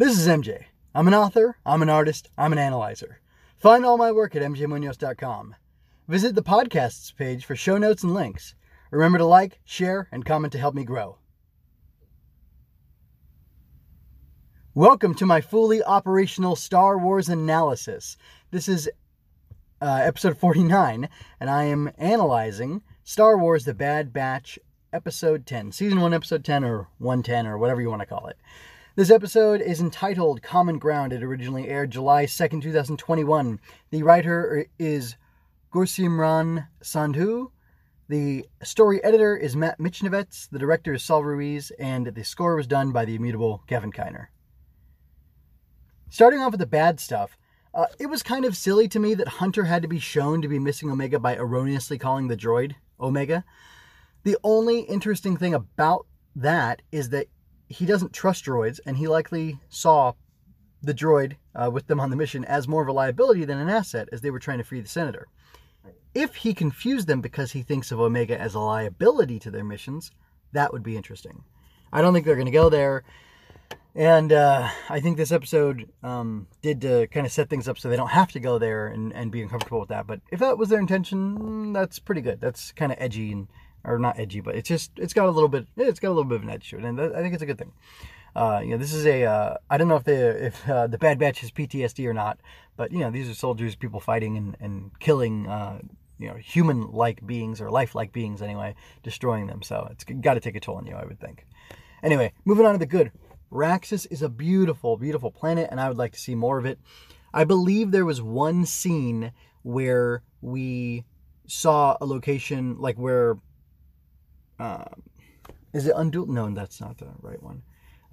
This is MJ. I'm an author, I'm an artist, I'm an analyzer. Find all my work at mjmunoz.com. Visit the podcasts page for show notes and links. Remember to like, share, and comment to help me grow. Welcome to my fully operational Star Wars analysis. This is uh, episode 49, and I am analyzing Star Wars The Bad Batch, episode 10, season 1, episode 10, or 110, or whatever you want to call it. This episode is entitled Common Ground. It originally aired July 2nd, 2021. The writer is Gursimran Sandhu. The story editor is Matt Michnovetz. The director is Saul Ruiz. And the score was done by the immutable Kevin Kiner. Starting off with the bad stuff, uh, it was kind of silly to me that Hunter had to be shown to be missing Omega by erroneously calling the droid Omega. The only interesting thing about that is that he doesn't trust droids, and he likely saw the droid uh, with them on the mission as more of a liability than an asset as they were trying to free the senator. If he confused them because he thinks of Omega as a liability to their missions, that would be interesting. I don't think they're going to go there. And uh, I think this episode um, did to kind of set things up so they don't have to go there and, and be uncomfortable with that. But if that was their intention, mm, that's pretty good. That's kind of edgy and or not edgy, but it's just it's got a little bit it's got a little bit of an edge to it, and I think it's a good thing. Uh, you know, this is a uh, I don't know if the if uh, the Bad Batch has PTSD or not, but you know these are soldiers, people fighting and and killing. Uh, you know, human-like beings or life-like beings anyway, destroying them. So it's got to take a toll on you, I would think. Anyway, moving on to the good. Raxus is a beautiful, beautiful planet, and I would like to see more of it. I believe there was one scene where we saw a location like where uh, is it Undul? No, that's not the right one.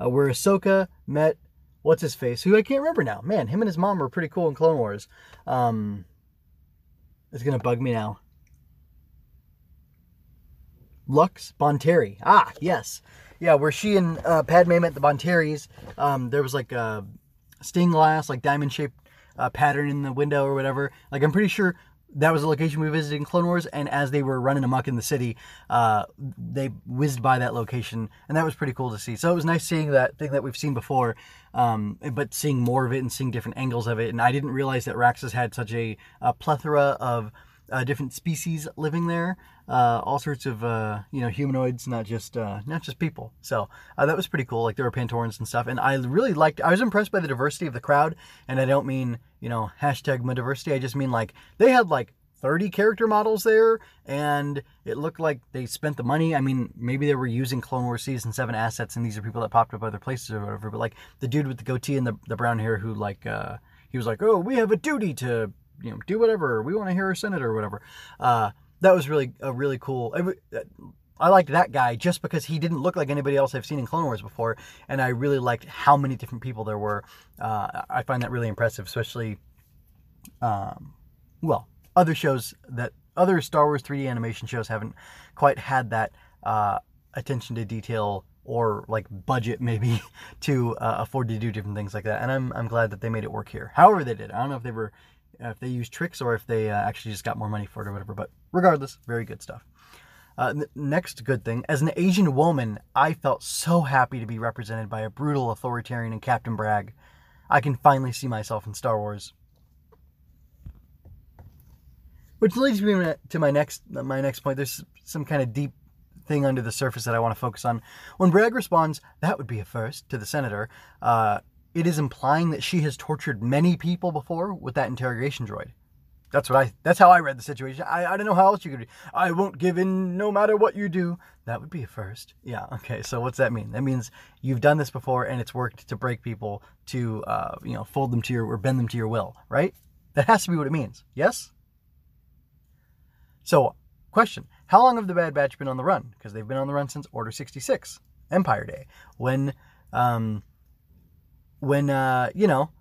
Uh, where Ahsoka met what's his face, who I can't remember now. Man, him and his mom were pretty cool in Clone Wars. Um, it's gonna bug me now. Lux Bonteri. Ah, yes, yeah. Where she and uh, Padme met the Bonteris. Um, there was like a stained glass, like diamond shaped uh, pattern in the window or whatever. Like I'm pretty sure that was the location we visited in Clone Wars, and as they were running amok in the city, uh, they whizzed by that location, and that was pretty cool to see. So it was nice seeing that thing that we've seen before, um, but seeing more of it and seeing different angles of it. And I didn't realize that Raxus had such a, a plethora of uh, different species living there, uh, all sorts of uh, you know humanoids, not just uh, not just people. So uh, that was pretty cool. Like there were Pantorans and stuff, and I really liked. I was impressed by the diversity of the crowd, and I don't mean you know hashtag my diversity. I just mean like they had like 30 character models there, and it looked like they spent the money. I mean, maybe they were using Clone Wars Season 7 assets, and these are people that popped up other places or whatever. But like the dude with the goatee and the, the brown hair who like uh, he was like, oh, we have a duty to you know do whatever we want to hear a senator or whatever. Uh, that was really a really cool. I liked that guy just because he didn't look like anybody else I've seen in Clone Wars before, and I really liked how many different people there were. Uh, I find that really impressive, especially, um, well, other shows that other Star Wars 3D animation shows haven't quite had that uh, attention to detail or like budget maybe to uh, afford to do different things like that. And I'm I'm glad that they made it work here. However they did. I don't know if they were if they use tricks or if they uh, actually just got more money for it or whatever. But regardless, very good stuff. Uh, next good thing, as an Asian woman, I felt so happy to be represented by a brutal authoritarian in Captain Bragg. I can finally see myself in Star Wars. Which leads me to my next my next point. There's some kind of deep thing under the surface that I want to focus on. When Bragg responds, "That would be a first to the senator," uh, it is implying that she has tortured many people before with that interrogation droid. That's what I. That's how I read the situation. I, I don't know how else you could. I won't give in no matter what you do. That would be a first. Yeah. Okay. So what's that mean? That means you've done this before and it's worked to break people to, uh, you know, fold them to your or bend them to your will. Right. That has to be what it means. Yes. So, question: How long have the Bad Batch been on the run? Because they've been on the run since Order sixty six, Empire Day, when, um, when uh, you know,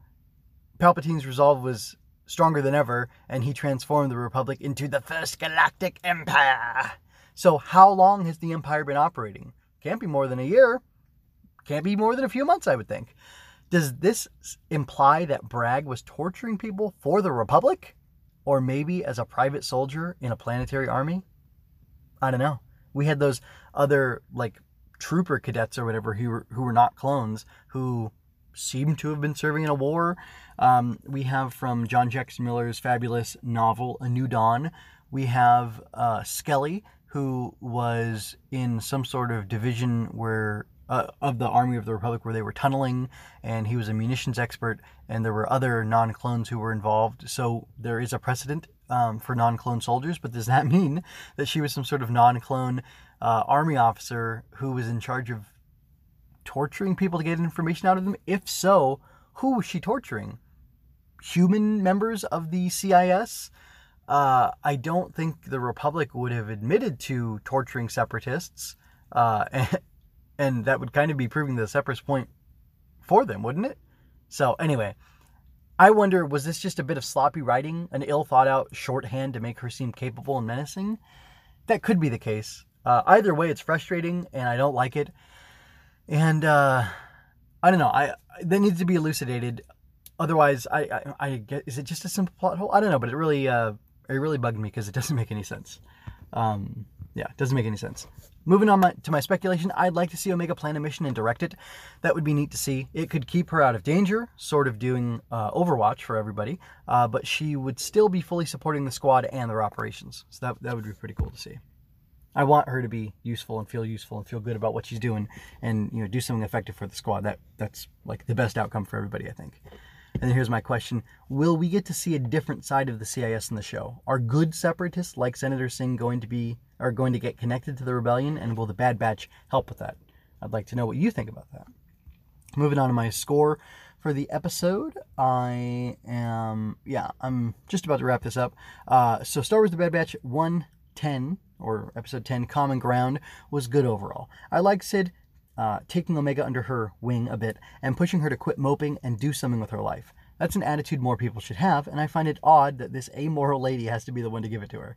Palpatine's resolve was stronger than ever, and he transformed the Republic into the First Galactic Empire. So, how long has the Empire been operating? Can't be more than a year. Can't be more than a few months, I would think. Does this imply that Bragg was torturing people for the Republic? Or maybe as a private soldier in a planetary army? I don't know. We had those other, like, trooper cadets or whatever who were, who were not clones who seem to have been serving in a war. Um, we have from John Jackson Miller's fabulous novel, A New Dawn, we have uh, Skelly, who was in some sort of division where uh, of the Army of the Republic where they were tunneling, and he was a munitions expert, and there were other non clones who were involved. So there is a precedent um, for non clone soldiers, but does that mean that she was some sort of non clone uh, Army officer who was in charge of torturing people to get information out of them? If so, who was she torturing? Human members of the CIS? Uh, I don't think the Republic would have admitted to torturing separatists. Uh, and that would kind of be proving the separatist point for them, wouldn't it? So anyway, I wonder was this just a bit of sloppy writing, an ill thought out shorthand to make her seem capable and menacing? That could be the case. Uh, either way, it's frustrating, and I don't like it. And uh, I don't know. I that needs to be elucidated. Otherwise, I, I, I get is it just a simple plot hole? I don't know, but it really uh, it really bugged me because it doesn't make any sense. Um, yeah, it doesn't make any sense. Moving on my, to my speculation, I'd like to see Omega plan a mission and direct it. That would be neat to see. It could keep her out of danger, sort of doing uh, Overwatch for everybody, uh, but she would still be fully supporting the squad and their operations. So that, that would be pretty cool to see. I want her to be useful and feel useful and feel good about what she's doing and you know do something effective for the squad. That that's like the best outcome for everybody, I think. And here's my question Will we get to see a different side of the CIS in the show? Are good separatists like Senator Singh going to be are going to get connected to the rebellion and will the Bad Batch help with that? I'd like to know what you think about that. Moving on to my score for the episode, I am yeah, I'm just about to wrap this up. Uh, so Star Wars The Bad Batch 110 or episode 10 Common Ground was good overall. I like Cid uh, taking Omega under her wing a bit and pushing her to quit moping and do something with her life. That's an attitude more people should have, and I find it odd that this amoral lady has to be the one to give it to her.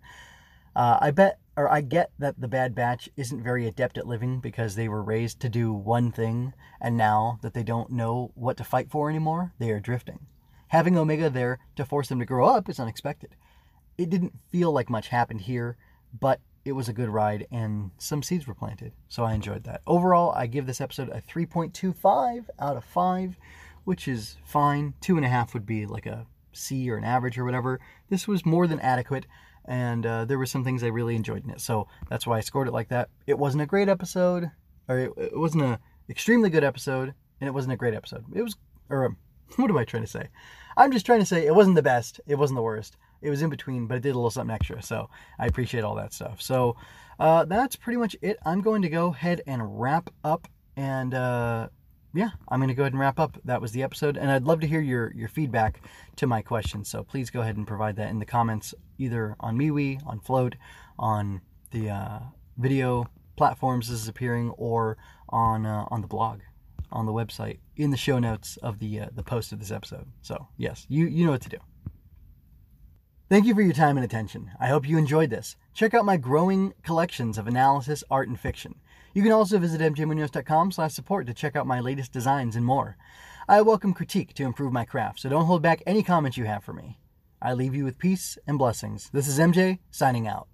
Uh, I bet, or I get that the Bad Batch isn't very adept at living because they were raised to do one thing, and now that they don't know what to fight for anymore, they are drifting. Having Omega there to force them to grow up is unexpected. It didn't feel like much happened here, but it was a good ride and some seeds were planted. So I enjoyed that. Overall, I give this episode a 3.25 out of 5, which is fine. Two and a half would be like a C or an average or whatever. This was more than adequate, and uh, there were some things I really enjoyed in it. So that's why I scored it like that. It wasn't a great episode, or it, it wasn't an extremely good episode, and it wasn't a great episode. It was, or what am I trying to say? I'm just trying to say it wasn't the best. It wasn't the worst it was in between, but it did a little something extra. So I appreciate all that stuff. So uh, that's pretty much it. I'm going to go ahead and wrap up. And uh, yeah, I'm going to go ahead and wrap up. That was the episode. And I'd love to hear your, your feedback to my questions. So please go ahead and provide that in the comments, either on MeWe, on Flote, on the uh, video platforms this is appearing, or on, uh, on the blog on the website in the show notes of the uh, the post of this episode. So yes, you you know what to do. Thank you for your time and attention. I hope you enjoyed this. Check out my growing collections of analysis, art, and fiction. You can also visit mjmunoz.com slash support to check out my latest designs and more. I welcome critique to improve my craft, so don't hold back any comments you have for me. I leave you with peace and blessings. This is MJ, signing out.